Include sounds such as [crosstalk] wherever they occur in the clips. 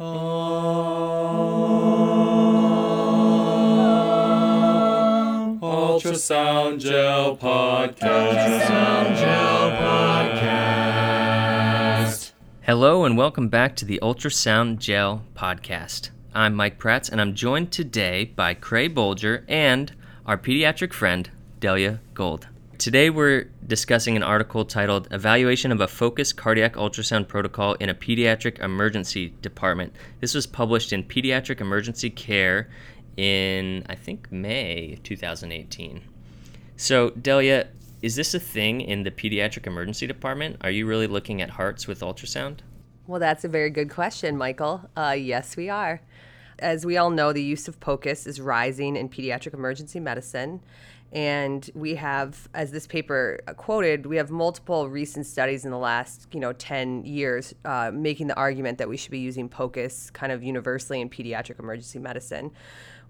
Ultrasound Gel Podcast. Ultrasound Gel Podcast. Hello and welcome back to the Ultrasound Gel Podcast. I'm Mike Prats and I'm joined today by Creagh Boulger and our pediatric friend, Delia Gold. Today we're discussing an article titled Evaluation of a Focused Cardiac Ultrasound Protocol in a Pediatric Emergency Department. This was published in Pediatric Emergency Care in, I think, May 2018. So, Delia, is this a thing in the Pediatric Emergency Department? Are you really looking at hearts with ultrasound? Well, that's a very good question, Michael. Uh, yes, we are. As we all know, the use of POCUS is rising in pediatric emergency medicine. And we have, as this paper quoted, we have multiple recent studies in the last, you know, 10 years uh, making the argument that we should be using POCUS kind of universally in pediatric emergency medicine.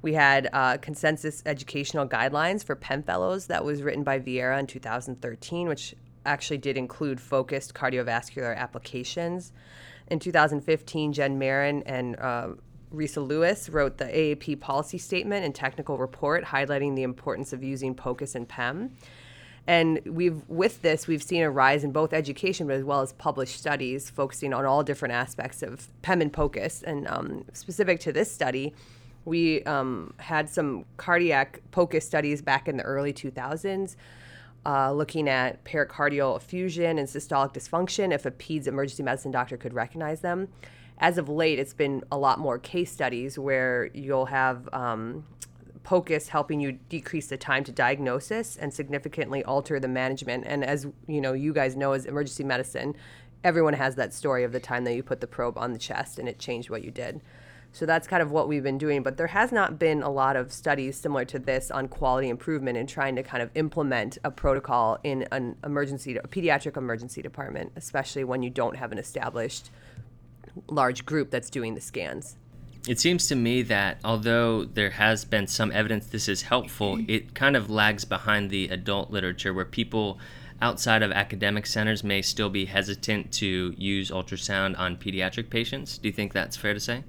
We had uh, consensus educational guidelines for PEM fellows that was written by Vieira in 2013, which actually did include focused cardiovascular applications. In 2015, Jen Marin and uh, Resa Lewis wrote the AAP policy statement and technical report highlighting the importance of using POCUS and PEM. And we've with this, we've seen a rise in both education, but as well as published studies focusing on all different aspects of PEM and POCUS. And um, specific to this study, we um, had some cardiac POCUS studies back in the early 2000s. Uh, looking at pericardial effusion and systolic dysfunction, if a PEDS emergency medicine doctor could recognize them as of late, it's been a lot more case studies where you'll have um, POCUS helping you decrease the time to diagnosis and significantly alter the management. And as you know, you guys know, as emergency medicine, everyone has that story of the time that you put the probe on the chest and it changed what you did. So that's kind of what we've been doing. But there has not been a lot of studies similar to this on quality improvement and trying to kind of implement a protocol in an emergency, a pediatric emergency department, especially when you don't have an established large group that's doing the scans. It seems to me that although there has been some evidence this is helpful, it kind of lags behind the adult literature where people outside of academic centers may still be hesitant to use ultrasound on pediatric patients. Do you think that's fair to say?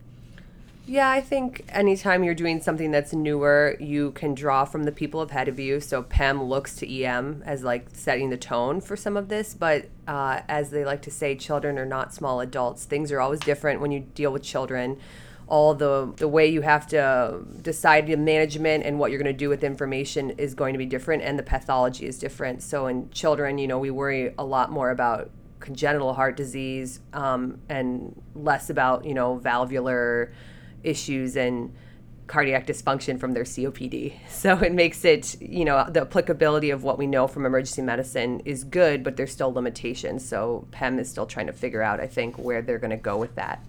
Yeah, I think anytime you're doing something that's newer, you can draw from the people ahead of you. So PEM looks to EM as like setting the tone for some of this, but uh, as they like to say, children are not small adults. Things are always different when you deal with children. All the the way you have to decide the management and what you're going to do with information is going to be different, and the pathology is different. So in children, you know, we worry a lot more about congenital heart disease um, and less about you know valvular issues and cardiac dysfunction from their COPD. [laughs] So it makes it, you know, the applicability of what we know from emergency medicine is good, but there's still limitations. So PEM is still trying to figure out, I think, where they're going to go with that.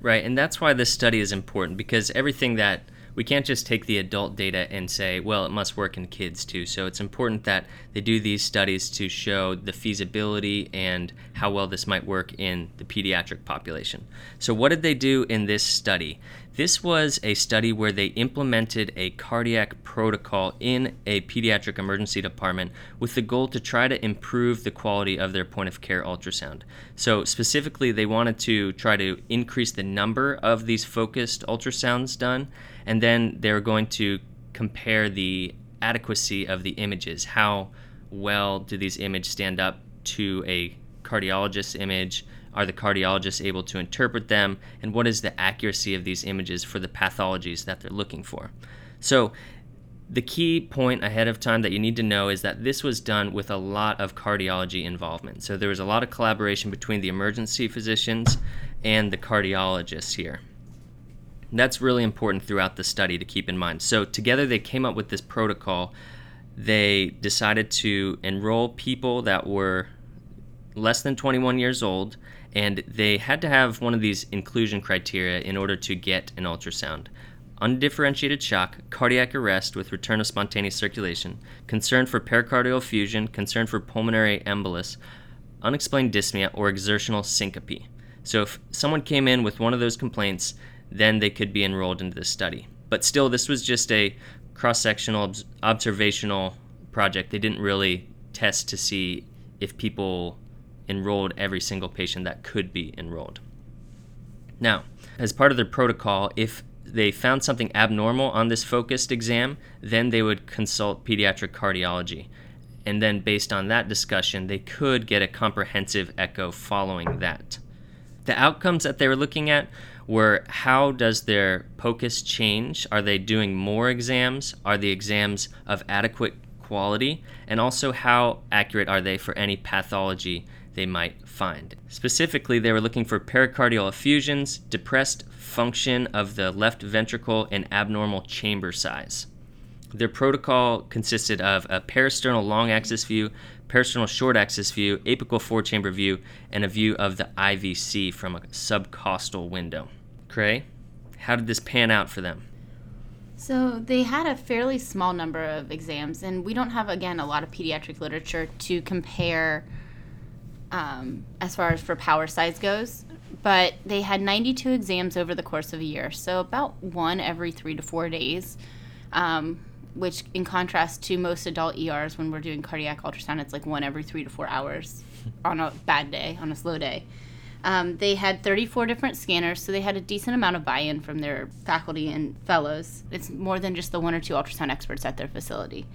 Right, and that's why this study is important because everything that we can't just take the adult data and say, well, it must work in kids too. So it's important that they do these studies to show the feasibility and how well this might work in the pediatric population. So, what did they do in this study? This was a study where they implemented a cardiac protocol in a pediatric emergency department with the goal to try to improve the quality of their point of care ultrasound. So, specifically, they wanted to try to increase the number of these focused ultrasounds done, and then they were going to compare the adequacy of the images. How well do these images stand up to a cardiologist's image? Are the cardiologists able to interpret them? And what is the accuracy of these images for the pathologies that they're looking for? So, the key point ahead of time that you need to know is that this was done with a lot of cardiology involvement. So, there was a lot of collaboration between the emergency physicians and the cardiologists here. that's really important throughout the study to keep in mind. So, together they came up with this protocol. They decided to enroll people that were less than 21 years old and they had to have one of these inclusion criteria in order to get an ultrasound. Undifferentiated shock, cardiac arrest with return of spontaneous circulation, concern for pericardial effusion, concern for pulmonary embolus, unexplained dyspnea, or exertional syncope. So, if someone came in with one of those complaints, then they could be enrolled into this study. But still, this was just a cross sectional observational project. They didn't really test to see if people enrolled every single patient that could be enrolled. Now, As part of their protocol, if they found something abnormal on this focused exam, then they would consult pediatric cardiology. And then, based on that discussion, they could get a comprehensive echo following that. The outcomes that they were looking at were how does their POCUS change? Are they doing more exams? Are the exams of adequate quality? And also, how accurate are they for any pathology they might find? Specifically, they were looking for pericardial effusions, depressed function of the left ventricle, and abnormal chamber size. Their protocol consisted of a parasternal long axis view, parasternal short axis view, apical four chamber view, and a view of the IVC from a subcostal window. Creagh, how did this pan out for them? So they had a fairly small number of exams, and we don't have, again, a lot of pediatric literature to compare um, as far as for power size goes. But they had 92 exams over the course of a year, so about one every three to four days. Um, which in contrast to most adult ERs when we're doing cardiac ultrasound, it's like one every three to four hours [laughs] on a bad day, on a slow day. Um, they had 34 different scanners, so they had a decent amount of buy in from their faculty and fellows. It's more than just the one or two ultrasound experts at their facility.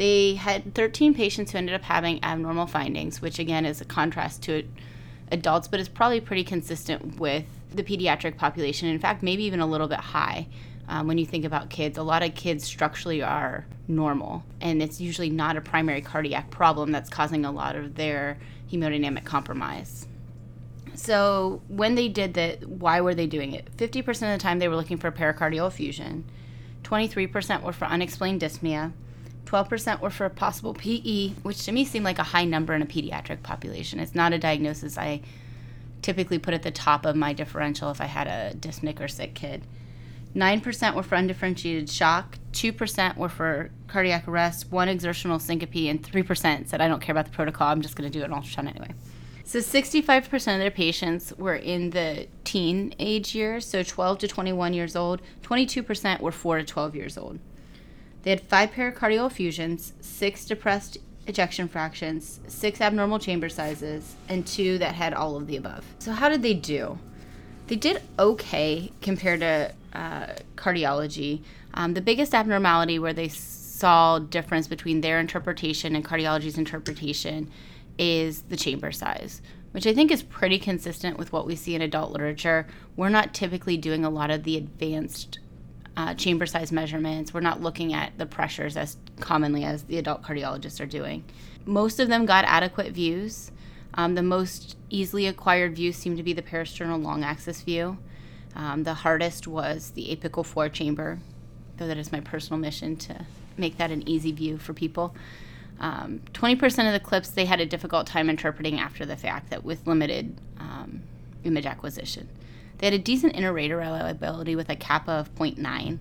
They had 13 patients who ended up having abnormal findings, which again is a contrast to adults, but is probably pretty consistent with the pediatric population. In fact, maybe even a little bit high um, when you think about kids. A lot of kids structurally are normal, and it's usually not a primary cardiac problem that's causing a lot of their hemodynamic compromise. So when they did that, why were they doing it? 50% of the time they were looking for pericardial effusion. 23% were for unexplained dyspnea. 12% were for possible PE, which to me seemed like a high number in a pediatric population. It's not a diagnosis I typically put at the top of my differential if I had a dyspneic or sick kid. 9% were for undifferentiated shock, 2% were for cardiac arrest, 1 exertional syncope, and 3% said, I don't care about the protocol, I'm just going to do an ultrasound anyway. So 65% of their patients were in the teen age years, so 12 to 21 years old. 22% were 4 to 12 years old. They had five pericardial effusions, six depressed ejection fractions, six abnormal chamber sizes, and two that had all of the above. So, how did they do? They did okay compared to uh, cardiology. Um, the biggest abnormality where they saw difference between their interpretation and cardiology's interpretation is the chamber size, which I think is pretty consistent with what we see in adult literature. We're not typically doing a lot of the advanced uh, chamber size measurements. We're not looking at the pressures as commonly as the adult cardiologists are doing. Most of them got adequate views. Um, the most easily acquired views seem to be the parasternal long axis view. Um, the hardest was the apical four chamber, though that is my personal mission to make that an easy view for people. Um, 20% of the clips they had a difficult time interpreting after the fact that with limited um, image acquisition. They had a decent inter-rater reliability with a kappa of 0.9.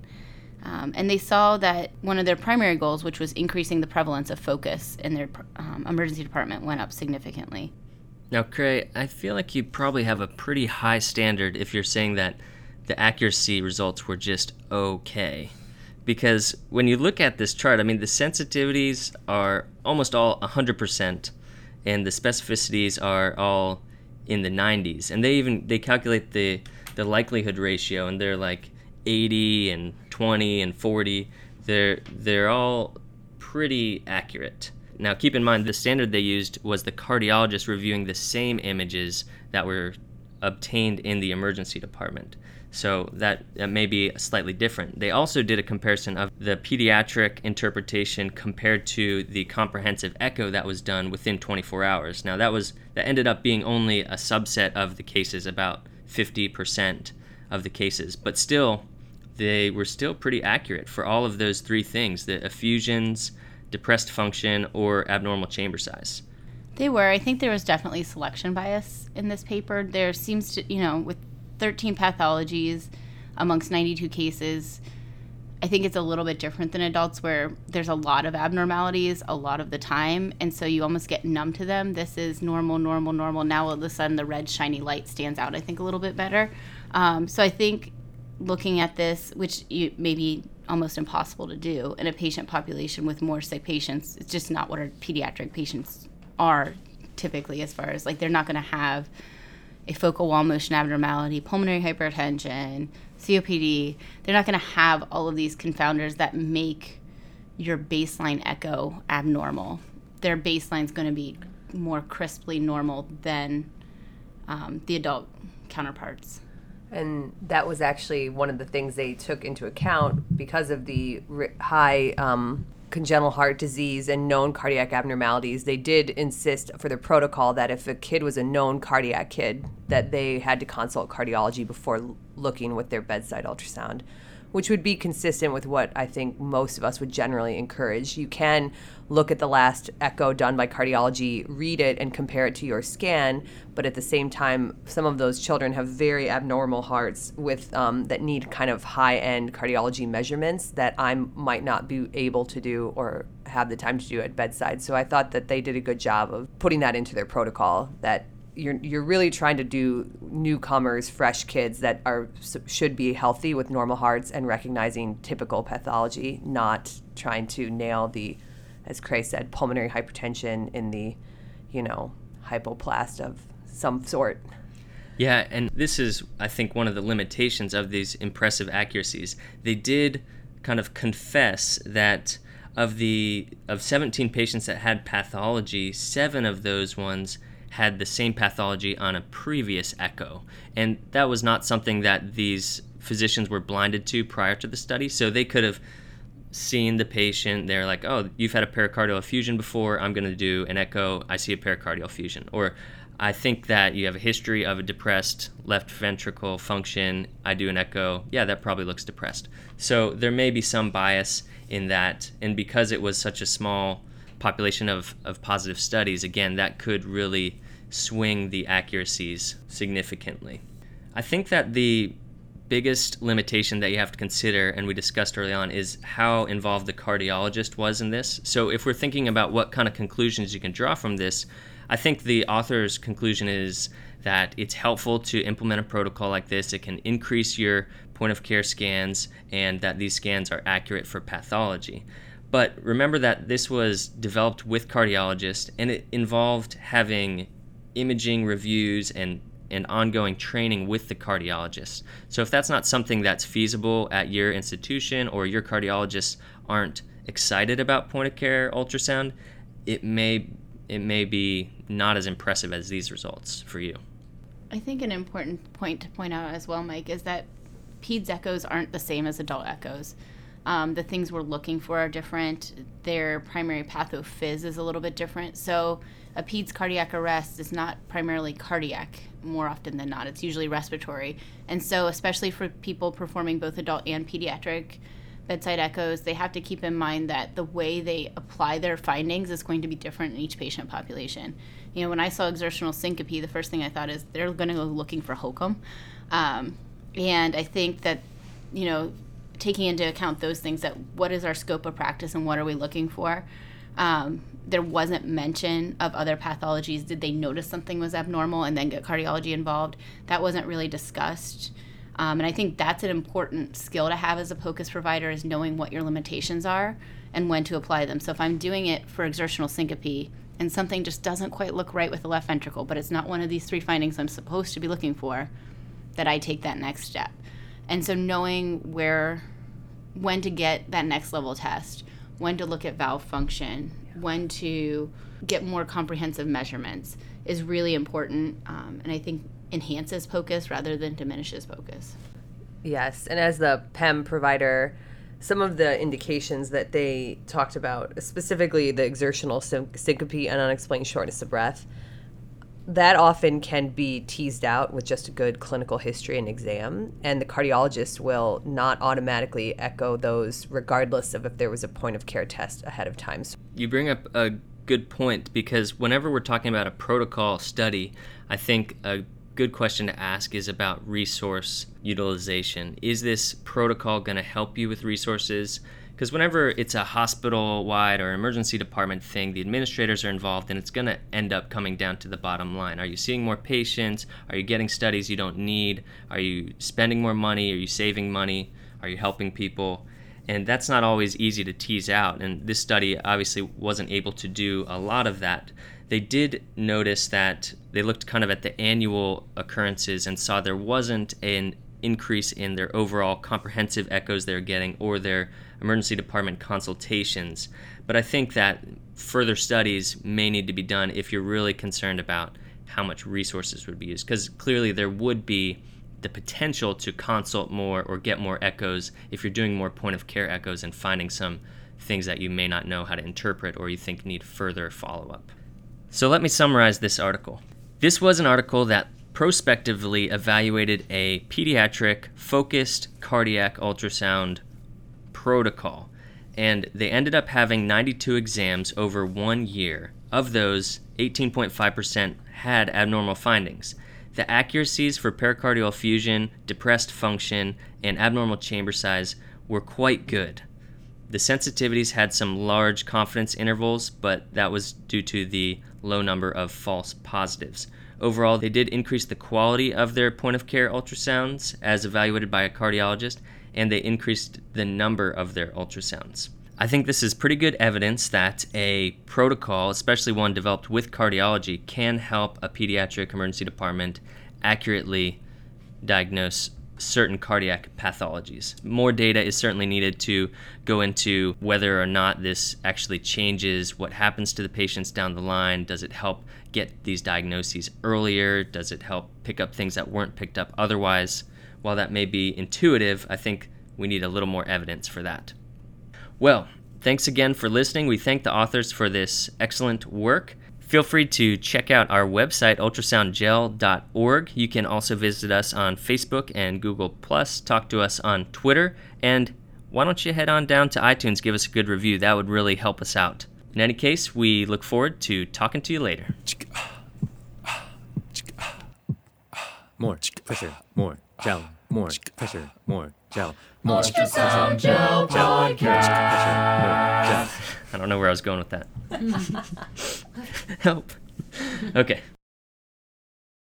Um, and they saw that one of their primary goals, which was increasing the prevalence of focus in their um, emergency department, went up significantly. Now, Creagh, I feel like you probably have a pretty high standard if you're saying that the accuracy results were just okay. Because when you look at this chart, I mean, the sensitivities are almost all 100%, and the specificities are all in the 90s. And they even they calculate the the likelihood ratio, and they're like 80 and 20 and 40. They're they're all pretty accurate. Now, keep in mind the standard they used was the cardiologist reviewing the same images that were obtained in the emergency department. So that, that may be slightly different. They also did a comparison of the pediatric interpretation compared to the comprehensive echo that was done within 24 hours. Now that was that ended up being only a subset of the cases, about 50% of the cases, but still they were still pretty accurate for all of those three things: the effusions, depressed function, or abnormal chamber size. They were. I think there was definitely selection bias in this paper. There seems to, you know, with 13 pathologies amongst 92 cases, I think it's a little bit different than adults where there's a lot of abnormalities a lot of the time. And so you almost get numb to them. This is normal, normal, normal. Now all of a sudden the red shiny light stands out, I think, a little bit better. Um, so I think looking at this, which you, maybe almost impossible to do in a patient population with more sick patients. It's just not what our pediatric patients are typically, as far as like they're not going to have a focal wall motion abnormality, pulmonary hypertension, COPD, they're not going to have all of these confounders that make your baseline echo abnormal. Their baseline is going to be more crisply normal than um, the adult counterparts. And that was actually one of the things they took into account because of the high um, congenital heart disease and known cardiac abnormalities. They did insist for the protocol that if a kid was a known cardiac kid, that they had to consult cardiology before looking with their bedside ultrasound which would be consistent with what I think most of us would generally encourage. You can look at the last echo done by cardiology, read it, and compare it to your scan, but at the same time, some of those children have very abnormal hearts with um, that need kind of high-end cardiology measurements that I might not be able to do or have the time to do at bedside. So I thought that they did a good job of putting that into their protocol that you're you're really trying to do newcomers, fresh kids that are should be healthy with normal hearts and recognizing typical pathology, not trying to nail the, as Creagh said, pulmonary hypertension in the, you know, hypoplast of some sort. Yeah, and this is, I think, one of the limitations of these impressive accuracies. They did kind of confess that of the of 17 patients that had pathology, seven of those ones had the same pathology on a previous echo. And that was not something that these physicians were blinded to prior to the study. So they could have seen the patient. They're like, oh, you've had a pericardial effusion before. I'm going to do an echo. I see a pericardial effusion. Or I think that you have a history of a depressed left ventricle function. I do an echo. Yeah, that probably looks depressed. So there may be some bias in that. And because it was such a small population of, of positive studies, again, that could really swing the accuracies significantly. I think that the biggest limitation that you have to consider, and we discussed early on, is how involved the cardiologist was in this. So, if we're thinking about what kind of conclusions you can draw from this, I think the author's conclusion is that it's helpful to implement a protocol like this. It can increase your point of care scans, and that these scans are accurate for pathology. But remember that this was developed with cardiologists and it involved having imaging reviews and, and ongoing training with the cardiologists. So if that's not something that's feasible at your institution or your cardiologists aren't excited about point of care ultrasound, it may it may be not as impressive as these results for you. I think an important point to point out as well, Mike, is that peds echoes aren't the same as adult echoes. Um, the things we're looking for are different. Their primary pathophys is a little bit different. So, a PEDS cardiac arrest is not primarily cardiac more often than not. It's usually respiratory. And so, especially for people performing both adult and pediatric bedside echoes, they have to keep in mind that the way they apply their findings is going to be different in each patient population. You know, when I saw exertional syncope, the first thing I thought is they're going to go looking for HOCM. Um, and I think that, you know, taking into account those things that what is our scope of practice and what are we looking for? Um, there wasn't mention of other pathologies. Did they notice something was abnormal and then get cardiology involved? That wasn't really discussed. Um, and i think that's an important skill to have as a pocus provider is knowing what your limitations are and when to apply them. So if i'm doing it for exertional syncope and something just doesn't quite look right with the left ventricle but it's not one of these three findings i'm supposed to be looking for that i take that next step and so knowing where, when to get that next level test, when to look at valve function, when to get more comprehensive measurements is really important. Um, and I think enhances POCUS rather than diminishes POCUS. Yes, and as the PEM provider, some of the indications that they talked about, specifically the exertional syncope and unexplained shortness of breath, that often can be teased out with just a good clinical history and exam, and the cardiologist will not automatically echo those regardless of if there was a point of care test ahead of time. You bring up a good point because whenever we're talking about a protocol study, I think a good question to ask is about resource utilization. Is this protocol going to help you with resources? Because whenever it's a hospital wide or emergency department thing, the administrators are involved and it's going to end up coming down to the bottom line. Are you seeing more patients? Are you getting studies you don't need? Are you spending more money? Are you saving money? Are you helping people? And that's not always easy to tease out. And this study obviously wasn't able to do a lot of that. they did notice that they looked kind of at the annual occurrences and saw there wasn't an increase in their overall comprehensive echoes they're getting or their emergency department consultations. But I think that further studies may need to be done if you're really concerned about how much resources would be used. Because clearly there would be the potential to consult more or get more echoes if you're doing more point of care echoes and finding some things that you may not know how to interpret or you think need further follow up. So let me summarize this article. This was an article that prospectively evaluated a pediatric focused cardiac ultrasound protocol, and they ended up having 92 exams over one year. Of those, 18.5% had abnormal findings. The accuracies for pericardial effusion, depressed function, and abnormal chamber size were quite good. The sensitivities had some large confidence intervals, but that was due to the low number of false positives. Overall, they did increase the quality of their point of care ultrasounds as evaluated by a cardiologist, and they increased the number of their ultrasounds. I think this is pretty good evidence that a protocol, especially one developed with cardiology, can help a pediatric emergency department accurately diagnose certain cardiac pathologies. More data is certainly needed to go into whether or not this actually changes what happens to the patients down the line. Does it help get these diagnoses earlier? Does it help pick up things that weren't picked up otherwise? While that may be intuitive, I think we need a little more evidence for that. Well, thanks again for listening. We thank the authors for this excellent work. Feel free to check out our website, ultrasoundgel.org. You can also visit us on Facebook and Google, talk to us on Twitter, and why don't you head on down to iTunes, give us a good review? That would really help us out. In any case, we look forward to talking to you later. More. Pressure, more. Gel, more. Pressure, more. Gel, more. Ultrasound Gel. Podcast. I don't know where I was going with that. [laughs] Help. Okay.